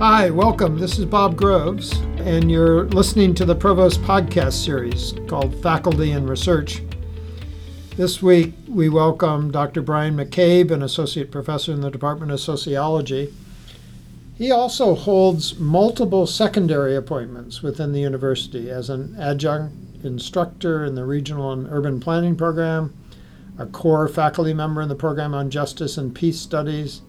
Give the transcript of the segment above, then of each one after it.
Hi, welcome. This is Bob Groves, and you're listening to the Provost podcast series called Faculty and Research. This week, we welcome Dr. Brian McCabe, an associate professor in the Department of Sociology. He also holds multiple secondary appointments within the university as an adjunct instructor in the Regional and Urban Planning Program, a core faculty member in the program on Justice and Peace Studies,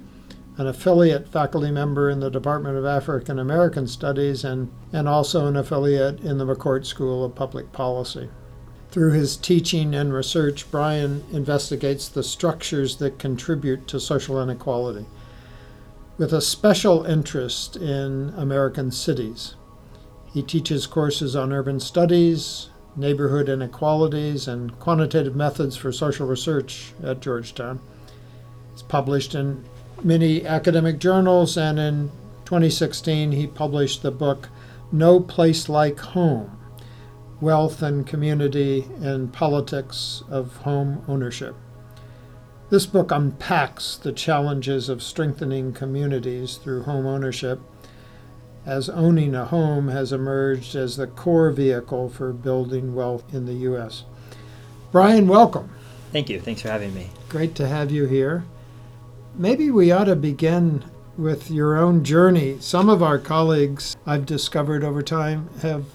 an affiliate faculty member in the Department of African American Studies, and, and also an affiliate in the McCourt School of Public Policy. Through his teaching and research, Brian investigates the structures that contribute to social inequality, with a special interest in American cities. He teaches courses on urban studies, neighborhood inequalities, and quantitative methods for social research at Georgetown. It's published in many academic journals, and in 2016 he published the book No Place Like Home Wealth and Community and Politics of Home Ownership. This book unpacks the challenges of strengthening communities through home ownership as owning a home has emerged as the core vehicle for building wealth in the U.S. Brian, welcome. Thank you. Thanks for having me. Great to have you here. Maybe we ought to begin with your own journey. Some of our colleagues I've discovered over time have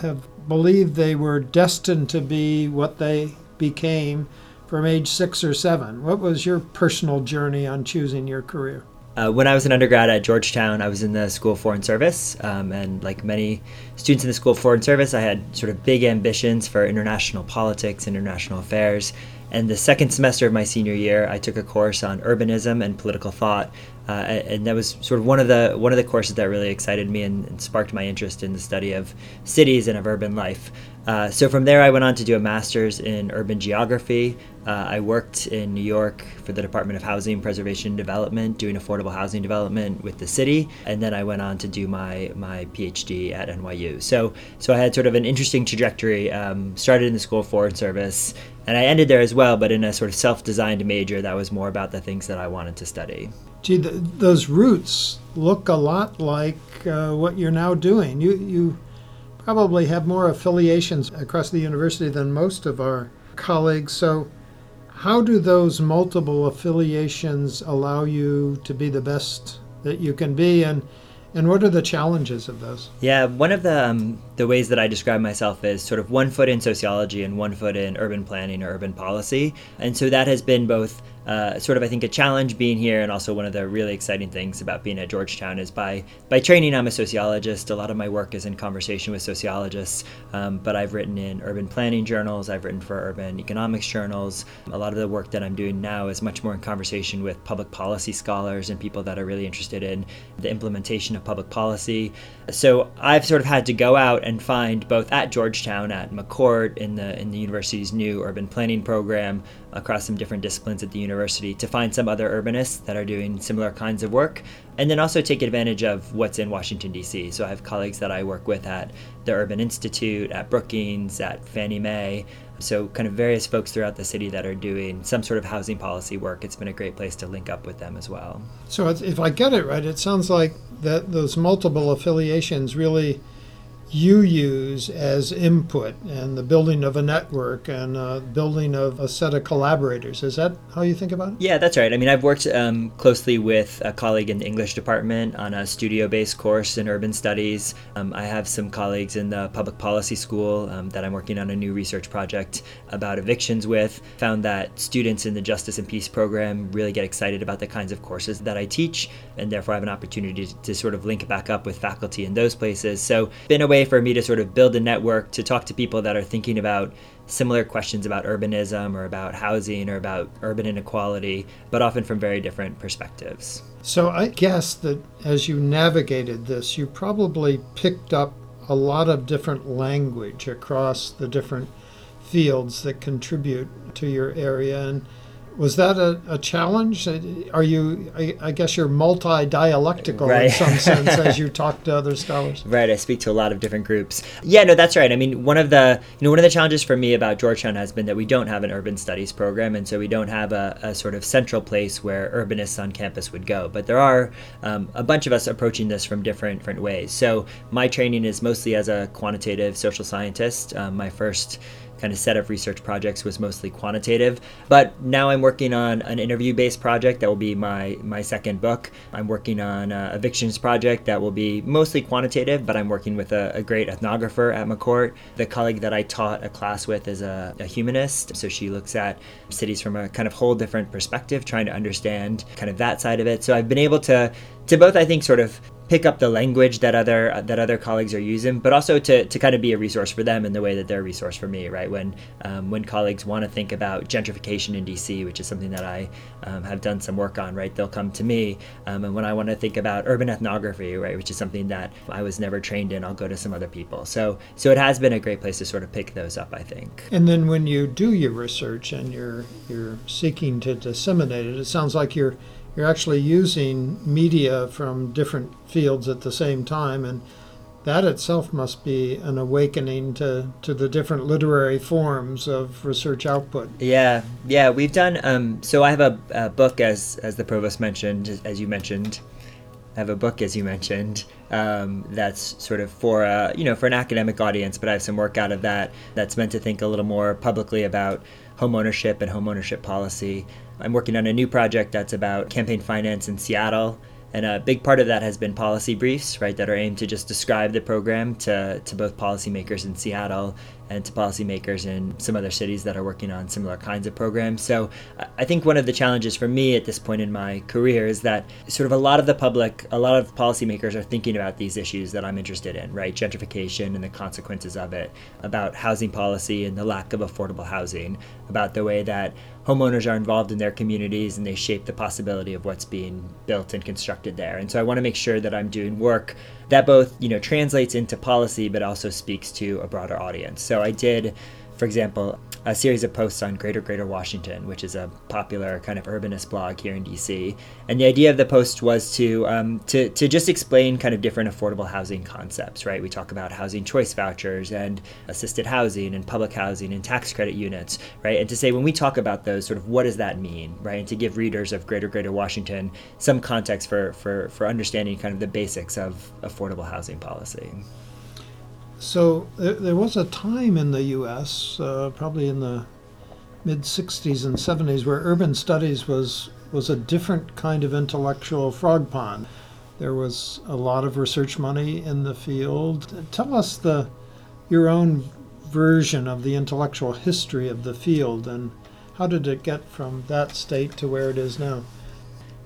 have believed they were destined to be what they became from age 6 or 7. What was your personal journey on choosing your career? Uh, when I was an undergrad at Georgetown, I was in the School of Foreign Service, um, and like many students in the School of Foreign Service, I had sort of big ambitions for international politics, international affairs. And the second semester of my senior year, I took a course on urbanism and political thought, uh, and that was sort of one of the one of the courses that really excited me and, and sparked my interest in the study of cities and of urban life. Uh, so from there, I went on to do a master's in urban geography. Uh, I worked in New York for the Department of Housing Preservation and Development, doing affordable housing development with the city, and then I went on to do my my PhD at NYU. So so I had sort of an interesting trajectory. Um, started in the School of Foreign Service, and I ended there as well, but in a sort of self-designed major that was more about the things that I wanted to study. Gee, the, those roots look a lot like uh, what you're now doing. You you probably have more affiliations across the university than most of our colleagues. So, how do those multiple affiliations allow you to be the best that you can be? And and what are the challenges of those? Yeah, one of the um, the ways that I describe myself is sort of one foot in sociology and one foot in urban planning or urban policy, and so that has been both uh, sort of I think a challenge being here, and also one of the really exciting things about being at Georgetown is by by training I'm a sociologist. A lot of my work is in conversation with sociologists, um, but I've written in urban planning journals. I've written for urban economics journals. A lot of the work that I'm doing now is much more in conversation with public policy scholars and people that are really interested in the implementation of public policy. So I've sort of had to go out and find both at Georgetown, at McCourt, in the in the university's new urban planning program, across some different disciplines at the university to find some other urbanists that are doing similar kinds of work and then also take advantage of what's in Washington, D.C. So I have colleagues that I work with at the Urban Institute, at Brookings, at Fannie Mae. So, kind of various folks throughout the city that are doing some sort of housing policy work. It's been a great place to link up with them as well. So, if I get it right, it sounds like that those multiple affiliations really you use as input and the building of a network and uh, building of a set of collaborators. Is that how you think about it? Yeah, that's right. I mean, I've worked um, closely with a colleague in the English department on a studio based course in urban studies. Um, I have some colleagues in the public policy school um, that I'm working on a new research project about evictions with. Found that students in the Justice and Peace program really get excited about the kinds of courses that I teach, and therefore I have an opportunity to, to sort of link back up with faculty in those places. So, been a way way for me to sort of build a network to talk to people that are thinking about similar questions about urbanism or about housing or about urban inequality, but often from very different perspectives. So I guess that as you navigated this, you probably picked up a lot of different language across the different fields that contribute to your area and Was that a, a challenge? Are you, I, I guess you're multi dialectical Right. in some sense as you talk to other scholars? Right, I speak to a lot of different groups. Yeah, no, that's right. I mean, one of the you know one of the challenges for me about Georgetown has been that we don't have an urban studies program, and so we don't have a, a sort of central place where urbanists on campus would go. But there are um, a bunch of us approaching this from different different ways. So my training is mostly as a quantitative social scientist. Um, my first kind of set of research projects was mostly quantitative. But now I'm working on an interview based project that will be my, my second book. I'm working on a evictions project that will be mostly quantitative, but I'm working with a, a great ethnographer at McCourt. The colleague that I taught a class with is a, a humanist, so she looks at cities from a kind of whole different perspective, trying to understand kind of that side of it. So I've been able to to both I think sort of pick up the language that other that other colleagues are using, but also to, to kind of be a resource for them in the way that they're a resource for me, right? When um, when colleagues want to think about gentrification in DC, which is something that I um, have done some work on, right? They'll come to me, um, and when I want to think about urban ethnography, right, which is something that I was never trained in, I'll go to some other people. So so it has been a great place to sort of pick those up, I think. And then when you do your research and you're you're seeking to disseminate it, it sounds like you're you're actually using media from different fields at the same time and that itself must be an awakening to, to the different literary forms of research output. Yeah, yeah, we've done. Um, so I have a, a book, as as the provost mentioned, as you mentioned. I have a book, as you mentioned, um, that's sort of for a, you know for an academic audience, but I have some work out of that that's meant to think a little more publicly about home ownership and home ownership policy. I'm working on a new project that's about campaign finance in Seattle. And a big part of that has been policy briefs, right, that are aimed to just describe the program to, to both policymakers in Seattle and to policymakers in some other cities that are working on similar kinds of programs. So I think one of the challenges for me at this point in my career is that sort of a lot of the public, a lot of policymakers are thinking about these issues that I'm interested in, right? Gentrification and the consequences of it, about housing policy and the lack of affordable housing, about the way that homeowners are involved in their communities and they shape the possibility of what's being built and constructed there. And so I want to make sure that I'm doing work that both, you know, translates into policy but also speaks to a broader audience. So I did, for example, a series of posts on Greater Greater Washington, which is a popular kind of urbanist blog here in DC. And the idea of the post was to um, to to just explain kind of different affordable housing concepts, right? We talk about housing choice vouchers and assisted housing and public housing and tax credit units, right? And to say when we talk about those, sort of what does that mean, right? And to give readers of Greater Greater Washington some context for for for understanding kind of the basics of affordable housing policy. So there, there was a time in the U.S., uh, probably in the mid '60s and '70s, where urban studies was was a different kind of intellectual frog pond. There was a lot of research money in the field. Tell us the your own version of the intellectual history of the field and how did it get from that state to where it is now?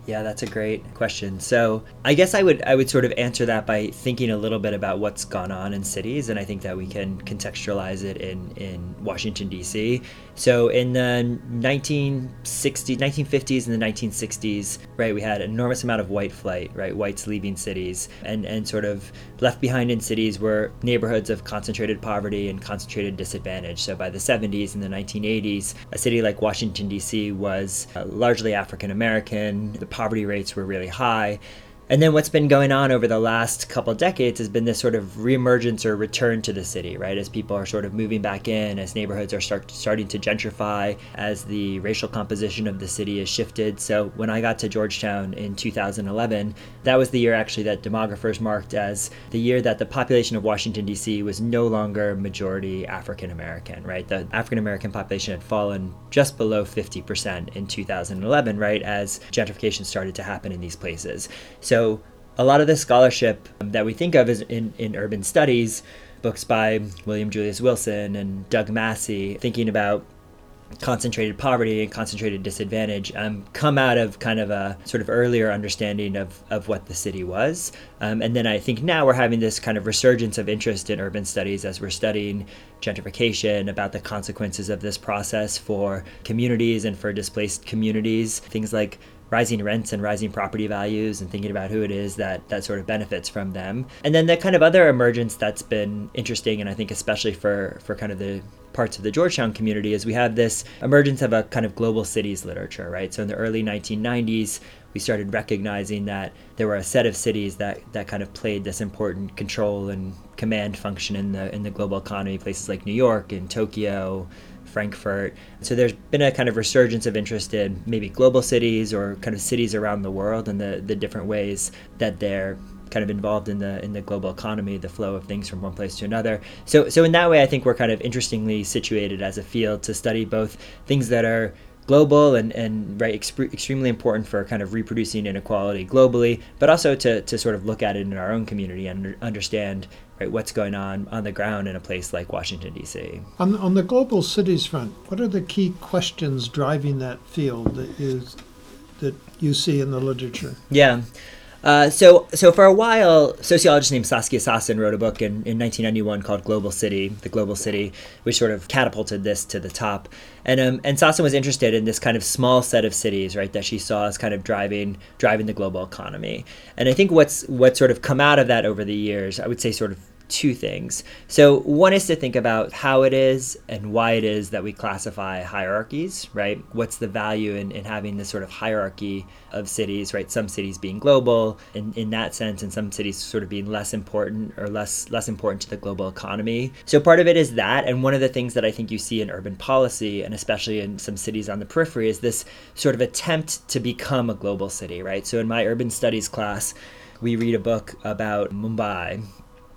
Yeah, that's a great question. So I guess I would I would sort of answer that by thinking a little bit about what's gone on in cities, and I think that we can contextualize it in in Washington D.C. So in the 1960s, 1950s, and the 1960s, right, we had enormous amount of white flight, right, whites leaving cities, and and sort of left behind in cities were neighborhoods of concentrated poverty and concentrated disadvantage. So by the 70s and the 1980s, a city like Washington D.C. was uh, largely African American. The poverty rates were really high. And then what's been going on over the last couple decades has been this sort of reemergence or return to the city, right? As people are sort of moving back in, as neighborhoods are start, starting to gentrify, as the racial composition of the city has shifted. So when I got to Georgetown in 2011, that was the year actually that demographers marked as the year that the population of Washington, D.C. was no longer majority African American, right? The African American population had fallen just below 50% in 2011, right? As gentrification started to happen in these places. So so a lot of the scholarship that we think of is in, in urban studies, books by William Julius Wilson and Doug Massey, thinking about concentrated poverty and concentrated disadvantage um, come out of kind of a sort of earlier understanding of, of what the city was. Um, and then I think now we're having this kind of resurgence of interest in urban studies as we're studying gentrification, about the consequences of this process for communities and for displaced communities. Things like rising rents and rising property values and thinking about who it is that that sort of benefits from them and then the kind of other emergence that's been interesting and i think especially for for kind of the parts of the Georgetown community is we have this emergence of a kind of global cities literature, right? So in the early 1990s, we started recognizing that there were a set of cities that, that kind of played this important control and command function in the in the global economy, places like New York and Tokyo, Frankfurt. So there's been a kind of resurgence of interest in maybe global cities or kind of cities around the world and the, the different ways that they're kind of involved in the in the global economy, the flow of things from one place to another. So so in that way, I think we're kind of interestingly situated as a field to study both things that are global and, and right exp- extremely important for kind of reproducing inequality globally, but also to, to sort of look at it in our own community and understand right what's going on on the ground in a place like Washington D.C. On on the global cities front, what are the key questions driving that field that is that you see in the literature? Yeah. Uh, so, so for a while, sociologist named Saskia Sassen wrote a book in, in 1991 called Global City, The Global City, which sort of catapulted this to the top. And um, and Sassen was interested in this kind of small set of cities, right, that she saw as kind of driving driving the global economy. And I think what's what's sort of come out of that over the years, I would say, sort of two things. So, one is to think about how it is and why it is that we classify hierarchies, right? What's the value in, in having this sort of hierarchy of cities, right? Some cities being global in, in that sense, and some cities sort of being less important or less less important to the global economy. So, part of it is that. And one of the things that I think you see in urban policy, and especially in some cities on the periphery, is this sort of attempt to become a global city, right? So, in my urban studies class, we read a book about Mumbai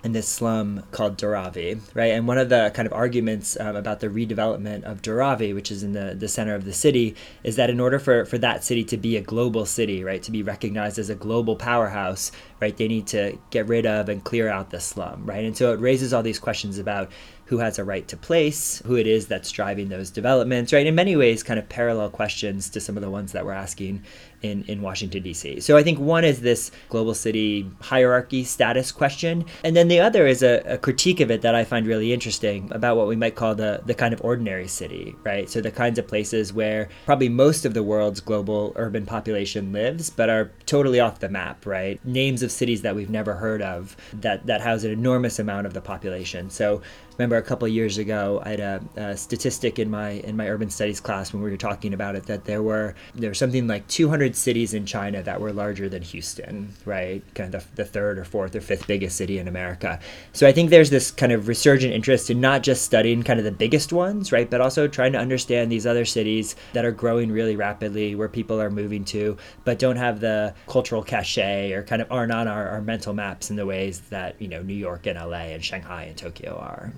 in this slum called Dharavi, right? And one of the kind of arguments um, about the redevelopment of Dharavi, which is in the, the center of the city, is that in order for, for that city to be a global city, right, to be recognized as a global powerhouse, right, they need to get rid of and clear out the slum, right? And so it raises all these questions about who has a right to place, who it is that's driving those developments, right? In many ways, kind of parallel questions to some of the ones that we're asking in, in Washington, D.C. So I think one is this global city hierarchy status question. And then the other is a, a, critique of it that I find really interesting about what we might call the, the kind of ordinary city, right? So the kinds of places where probably most of the world's global urban population lives, but are totally off the map, right? Names of cities that we've never heard of that, that house an enormous amount of the population. So remember a couple years ago, I had a, a, statistic in my in my urban studies class when we were talking about it that there were there was something like 200 cities in China that were larger than Houston, right? Kind of the, the third or fourth or fifth biggest city in America. So I think there's this kind of resurgent interest in not just studying kind of the biggest ones, right, but also trying to understand these other cities that are growing really rapidly, where people are moving to, but don't have the cultural cachet or kind of aren't on our, our mental maps in the ways that you know New York and LA and Shanghai and Tokyo are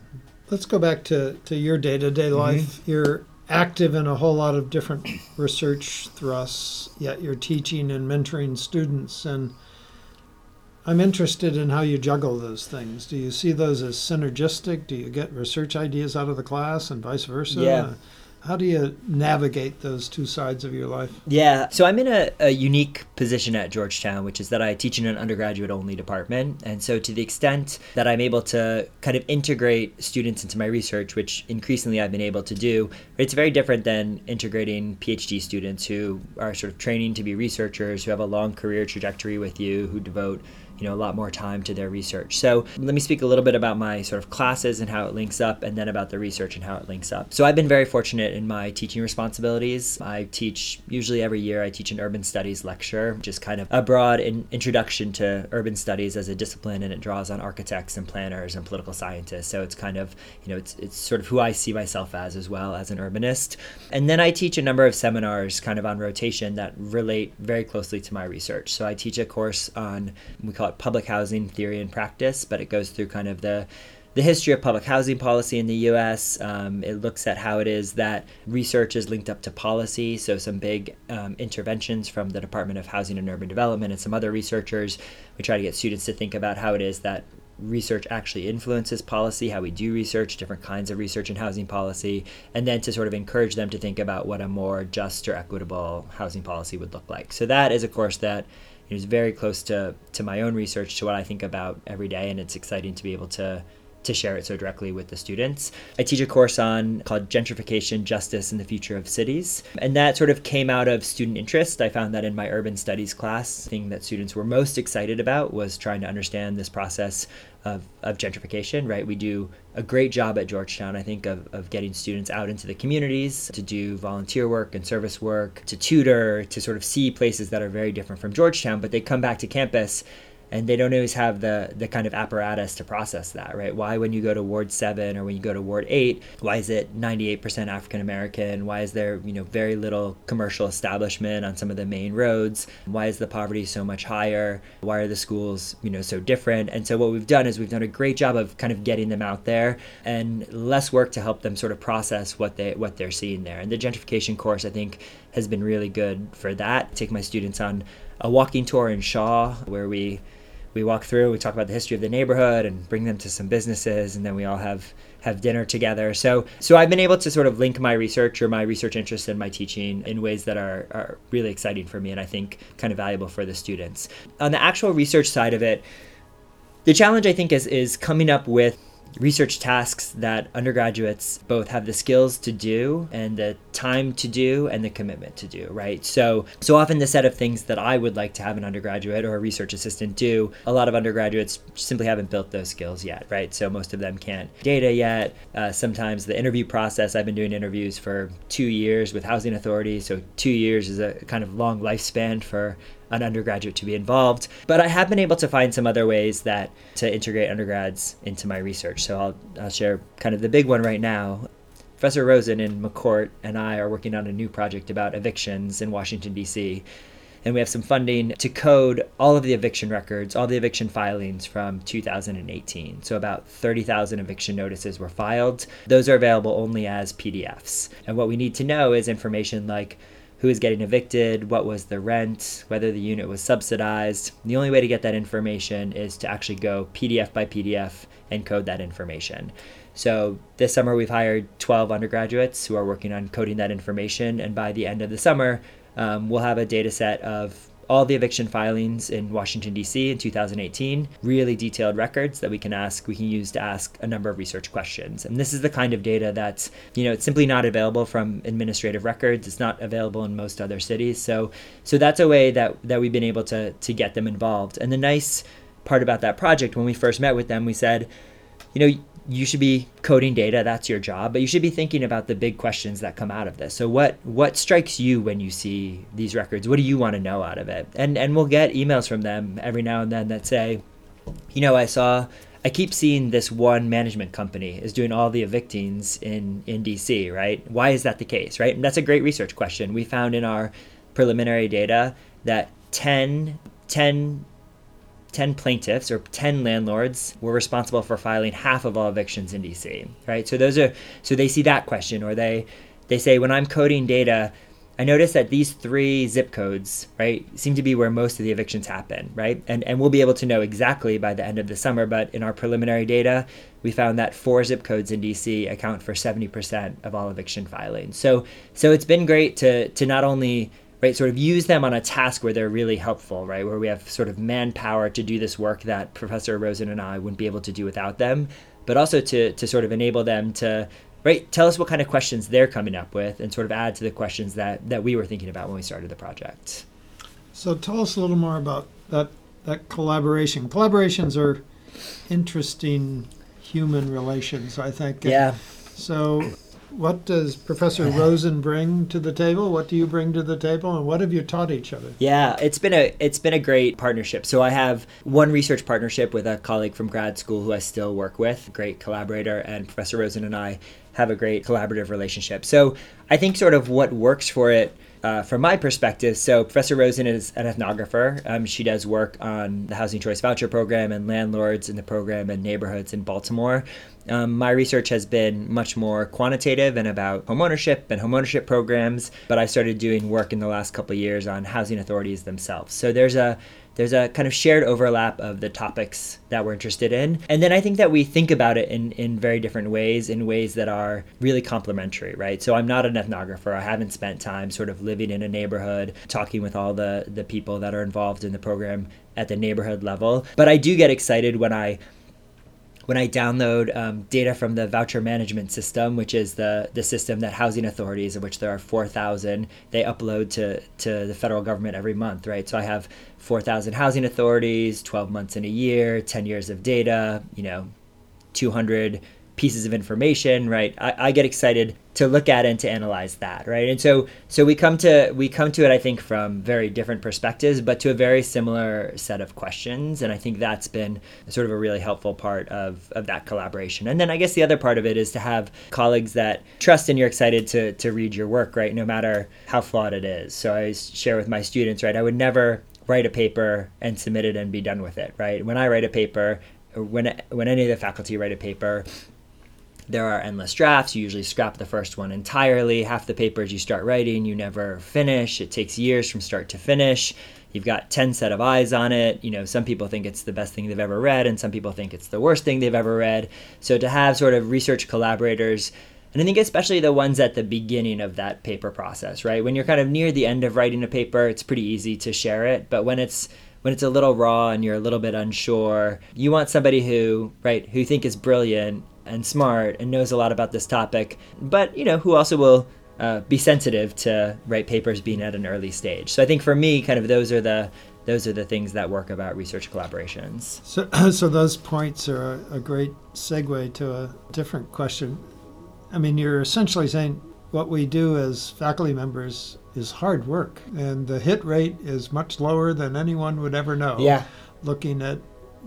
let's go back to, to your day to day life. You're active in a whole lot of different research thrusts, yet you're teaching and mentoring students. And I'm interested in how you juggle those things. Do you see those as synergistic? Do you get research ideas out of the class and vice versa? Yeah. How do you navigate those two sides of your life? Yeah, so I'm in a, a, unique position at Georgetown, which is that I teach in an undergraduate only department. And so, to the extent that I'm able to kind of integrate students into my research, which increasingly I've been able to do, it's very different than integrating PhD students who are sort of training to be researchers, who have a long career trajectory with you, who devote you know a lot more time to their research. So let me speak a little bit about my sort of classes and how it links up, and then about the research and how it links up. So I've been very fortunate in my teaching responsibilities. I teach usually every year. I teach an urban studies lecture, just kind of a broad in- introduction to urban studies as a discipline, and it draws on architects and planners and political scientists. So it's kind of you know it's it's sort of who I see myself as as well as an urbanist. And then I teach a number of seminars kind of on rotation that relate very closely to my research. So I teach a course on we call it public housing theory and practice, but it goes through kind of the the history of public housing policy in the U.S. Um, it looks at how it is that research is linked up to policy. So some big um, interventions from the Department of Housing and Urban Development and some other researchers. We try to get students to think about how it is that research actually influences policy, how we do research, different kinds of research in housing policy, and then to sort of encourage them to think about what a more just or equitable housing policy would look like. So that is a course that is very close to, to my own research, to what I think about every day, and it's exciting to be able to to share it so directly with the students. I teach a course on called Gentrification, Justice, and the Future of Cities. And that sort of came out of student interest. I found that in my urban studies class, the thing that students were most excited about was trying to understand this process of, of gentrification, right? We do a great job at Georgetown, I think, of, of getting students out into the communities to do volunteer work and service work, to tutor, to sort of see places that are very different from Georgetown, but they come back to campus and they don't always have the the kind of apparatus to process that right? Why when you go to ward 7 or when you go to ward 8 why is it 98% african american why is there you know very little commercial establishment on some of the main roads? Why is the poverty so much higher? Why are the schools you know so different? And so what we've done is we've done a great job of kind of getting them out there and less work to help them sort of process what they what they're seeing there. And the gentrification course i think has been really good for that. Take my students on a walking tour in shaw where we we walk through, we talk about the history of the neighborhood and bring them to some businesses, and then we all have have dinner together. So so I've been able to sort of link my research or my research interest and my teaching in ways that are, are really exciting for me and I think kind of valuable for the students. On the actual research side of it, the challenge I think is is coming up with research tasks that undergraduates both have the skills to do and the time to do and the commitment to do right? So so often the set of things that i would like to have an undergraduate or a research assistant do a lot of undergraduates simply haven't built those skills yet right? So most of them can't data yet. Uh, sometimes the interview process i've been doing interviews for two years with housing authorities so two years is a kind of long lifespan for an undergraduate to be involved. But I have been able to find some other ways that to integrate undergrads into my research. So I'll, I'll share kind of the big one right now. Professor Rosen in McCourt and I are working on a new project about evictions in Washington, D.C. And we have some funding to code all of the eviction records, all the eviction filings from 2018. So about 30,000 eviction notices were filed. Those are available only as PDFs. And what we need to know is information like who is getting evicted, what was the rent, whether the unit was subsidized. The only way to get that information is to actually go PDF by PDF and code that information. So this summer we've hired 12 undergraduates who are working on coding that information, and by the end of the summer, um, we'll have a data set of all the eviction filings in Washington, D.C. in 2018, really detailed records that we can ask, we can use to ask a number of research questions. And this is the kind of data that's, you know, it's simply not available from administrative records. It's not available in most other cities. So, so that's a way that, that we've been able to, to get them involved. And the nice part about that project, when we first met with them, we said, you know, you should be coding data that's your job but you should be thinking about the big questions that come out of this so what what strikes you when you see these records what do you want to know out of it and and we'll get emails from them every now and then that say you know i saw I keep seeing this one management company is doing all the evictings in, in DC, right? Why is that the case, right? And that's a great research question. We found in our preliminary data that 10, 10 10 plaintiffs or 10 landlords were responsible for filing half of all evictions in DC, right? So those are so they see that question or they they say when I'm coding data, I notice that these three zip codes, right, seem to be where most of the evictions happen, right? And and we'll be able to know exactly by the end of the summer, but in our preliminary data, we found that four zip codes in DC account for 70% of all eviction filings. So so it's been great to to not only right? Sort of use them on a task where they're really helpful right? Where we have sort of manpower to do this work that professor rosen and i wouldn't be able to do without them but also to to sort of enable them to right tell us what kind of questions they're coming up with and sort of add to the questions that that we were thinking about when we started the project. So tell us a little more about that that collaboration. Collaborations are interesting human relations i think. Yeah. So what does Professor Rosen bring to the table? What do you bring to the table, and what have you taught each other? Yeah, it's been a it's been a great partnership. So I have one research partnership with a colleague from grad school who I still work with, great collaborator, and Professor Rosen and I have a great collaborative relationship. So I think sort of what works for it uh, from my perspective, so Professor Rosen is an ethnographer. Um, she does work on the Housing Choice Voucher Program and landlords in the program and neighborhoods in Baltimore. Um, my research has been much more quantitative and about homeownership and homeownership programs, but I started doing work in the last couple of years on housing authorities themselves. So there's a there's a kind of shared overlap of the topics that we're interested in. And then I think that we think about it in, in very different ways, in ways that are really complementary, right? So I'm not an ethnographer. I haven't spent time sort of living in a neighborhood, talking with all the, the people that are involved in the program at the neighborhood level. But I do get excited when I when I download um, data from the voucher management system, which is the, the system that housing authorities, of which there are 4,000, they upload to, to the federal government every month, right? So I have 4,000 housing authorities, 12 months in a year, 10 years of data, you know, 200 pieces of information, right? I, I, get excited to look at and to analyze that, right? And so so we come to we come to it, I think, from very different perspectives, but to a very similar set of questions. And I think that's been sort of a really helpful part of, of that collaboration. And then I guess the other part of it is to have colleagues that trust and you're excited to to read your work, right? No matter how flawed it is. So I share with my students, right? I would never write a paper and submit it and be done with it, right? When I write a paper, when when any of the faculty write a paper, there are endless drafts. You usually scrap the first one entirely. Half the papers you start writing, you never finish. It takes years from start to finish. You've got 10 set of eyes on it. You know, some people think it's the best thing they've ever read, and some people think it's the worst thing they've ever read. So to have sort of research collaborators, and I think especially the ones at the beginning of that paper process, right? When you're kind of near the end of writing a paper, it's pretty easy to share it. But when it's when it's a little raw and you're a little bit unsure, you want somebody who, right, who think is brilliant and smart and knows a lot about this topic, but you know who also will uh, be sensitive to write papers being at an early stage. So I think for me, kind of those are the those are the things that work about research collaborations. So, so those points are a, a great segue to a different question. I mean, you're essentially saying what we do as faculty members is hard work, and the hit rate is much lower than anyone would ever know. Yeah. Looking at,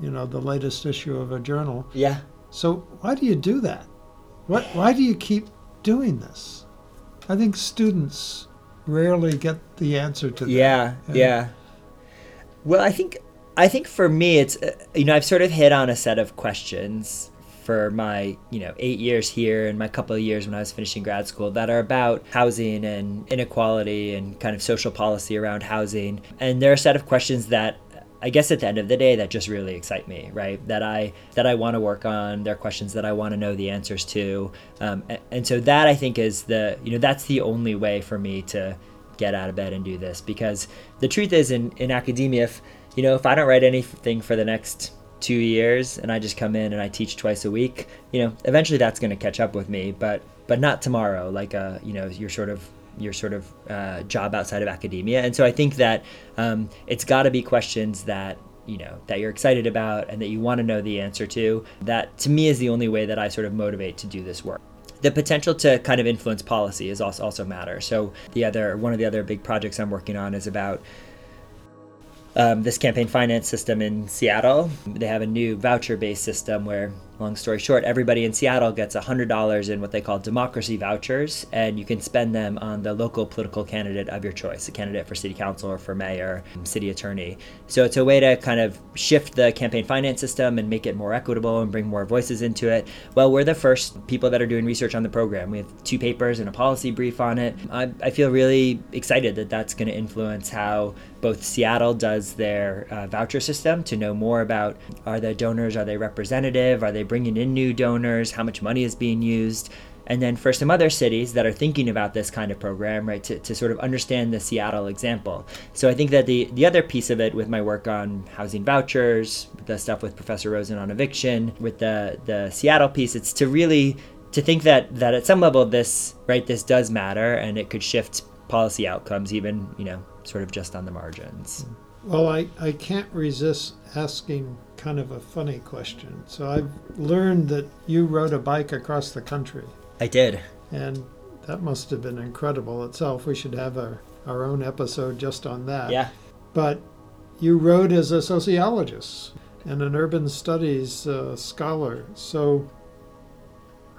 you know, the latest issue of a journal. Yeah. So why do you do that? What, why do you keep doing this? I think students rarely get the answer to that. Yeah, yeah. Well, I think I think for me, it's uh, you know I've sort of hit on a set of questions for my you know eight years here and my couple of years when I was finishing grad school that are about housing and inequality and kind of social policy around housing. And there are a set of questions that I guess at the end of the day, that just really excite me, right? That I that I want to work on. There are questions that I want to know the answers to, um, and, and so that I think is the you know that's the only way for me to get out of bed and do this because the truth is in in academia, if you know if I don't write anything for the next two years and I just come in and I teach twice a week, you know, eventually that's going to catch up with me, but but not tomorrow. Like uh, you know, you're sort of your sort of uh, job outside of academia. And so I think that um, it's got to be questions that you know that you're excited about and that you want to know the answer to. That to me is the only way that I sort of motivate to do this work the potential to kind of influence policy is also also matter. So the other one of the other big projects I'm working on is about um, this campaign finance system in Seattle. They have a new voucher based system where, long story short, everybody in Seattle gets $100 in what they call democracy vouchers, and you can spend them on the local political candidate of your choice a candidate for city council or for mayor, city attorney. So it's a way to kind of shift the campaign finance system and make it more equitable and bring more voices into it. Well, we're the first people that are doing research on the program. We have two papers and a policy brief on it. I, I feel really excited that that's going to influence how both Seattle does their uh, voucher system to know more about are the donors, are they representative, are they bringing in new donors, how much money is being used. And then for some other cities that are thinking about this kind of program, right, to, to sort of understand the Seattle example. So I think that the, the other piece of it with my work on housing vouchers, the stuff with Professor Rosen on eviction, with the, the Seattle piece, it's to really to think that that at some level this right this does matter and it could shift policy outcomes even you know sort of just on the margins. Well, I, I can't resist asking kind of a funny question. So I've learned that you rode a bike across the country. I did. And that must have been incredible itself. We should have our, our own episode just on that. Yeah. But you rode as a sociologist and an urban studies uh, scholar. So,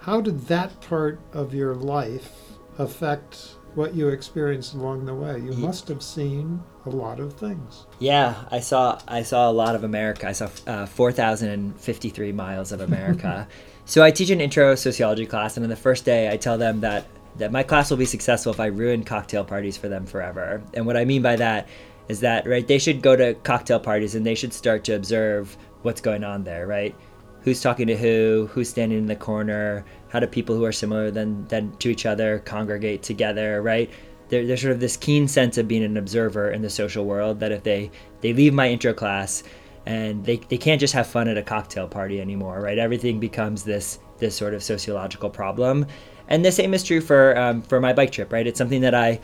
how did that part of your life affect what you experienced along the way. You must have seen a lot of things. Yeah, I saw I saw a lot of America. I saw uh, 4,053 miles of America. so I teach an intro sociology class, and on the first day, I tell them that that my class will be successful if I ruin cocktail parties for them forever. And what I mean by that is that right, they should go to cocktail parties and they should start to observe what's going on there, right? Who's talking to who? Who's standing in the corner? how do people who are similar than, than to each other congregate together, right? There, there's sort of this keen sense of being an observer in the social world that if they, they leave my intro class and they, they can't just have fun at a cocktail party anymore, right? Everything becomes this this sort of sociological problem, and the same is true for um, for my bike trip, right? It's something that I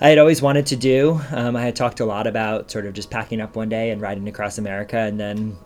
I had always wanted to do. Um, I had talked a lot about sort of just packing up one day and riding across America, and then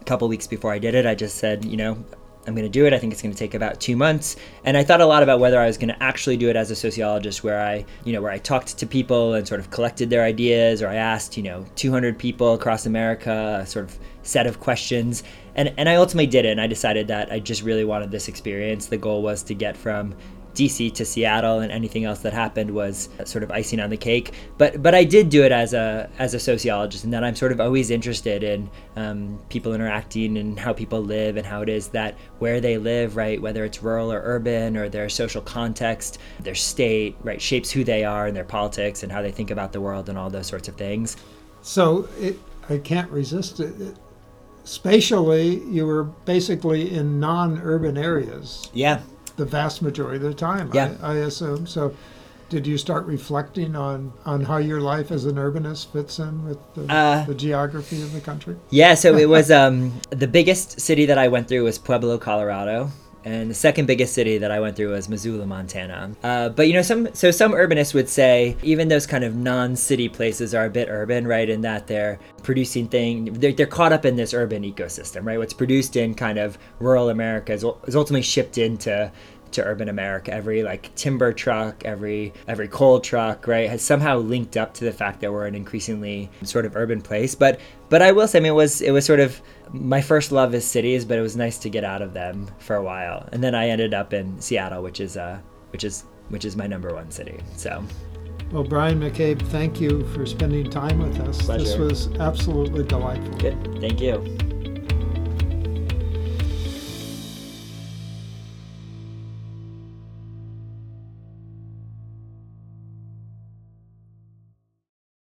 a couple weeks before I did it, I just said, you know, I'm going to do it. I think it's going to take about two months. And I thought a lot about whether I was going to actually do it as a sociologist, where I, you know, where I talked to people and sort of collected their ideas, or I asked, you know, 200 people across America, a sort of set of questions. And, and I ultimately did it. And I decided that I just really wanted this experience. The goal was to get from DC to Seattle, and anything else that happened was sort of icing on the cake. But but I did do it as a as a sociologist, and that I'm sort of always interested in um, people interacting and how people live and how it is that where they live, right, whether it's rural or urban or their social context, their state, right, shapes who they are and their politics and how they think about the world and all those sorts of things. So it, I can't resist it. it spatially, you were basically in non-urban areas. Yeah, the vast majority of the time. Yeah. I, I assume so. Did you start reflecting on, on how your life as an urbanist fits in with the, uh, the geography of the country? Yeah, so it was um, the biggest city that I went through was Pueblo, Colorado and the second biggest city that I went through was Missoula, Montana. Uh, but you know, some so some urbanists would say even those kind of non-city places are a bit urban, right? In that they're producing thing, they're, they're caught up in this urban ecosystem, right? What's produced in kind of rural America is, is ultimately shipped into to urban America. Every like timber truck, every every coal truck, right, has somehow linked up to the fact that we're an increasingly sort of urban place. But but I will say, I mean, it was it was sort of my first love is cities, but it was nice to get out of them for a while, and then I ended up in Seattle, which is uh which is which is my number one city. So. Well, Brian McCabe, thank you for spending time with us. Pleasure. This was absolutely delightful. Good. Thank you.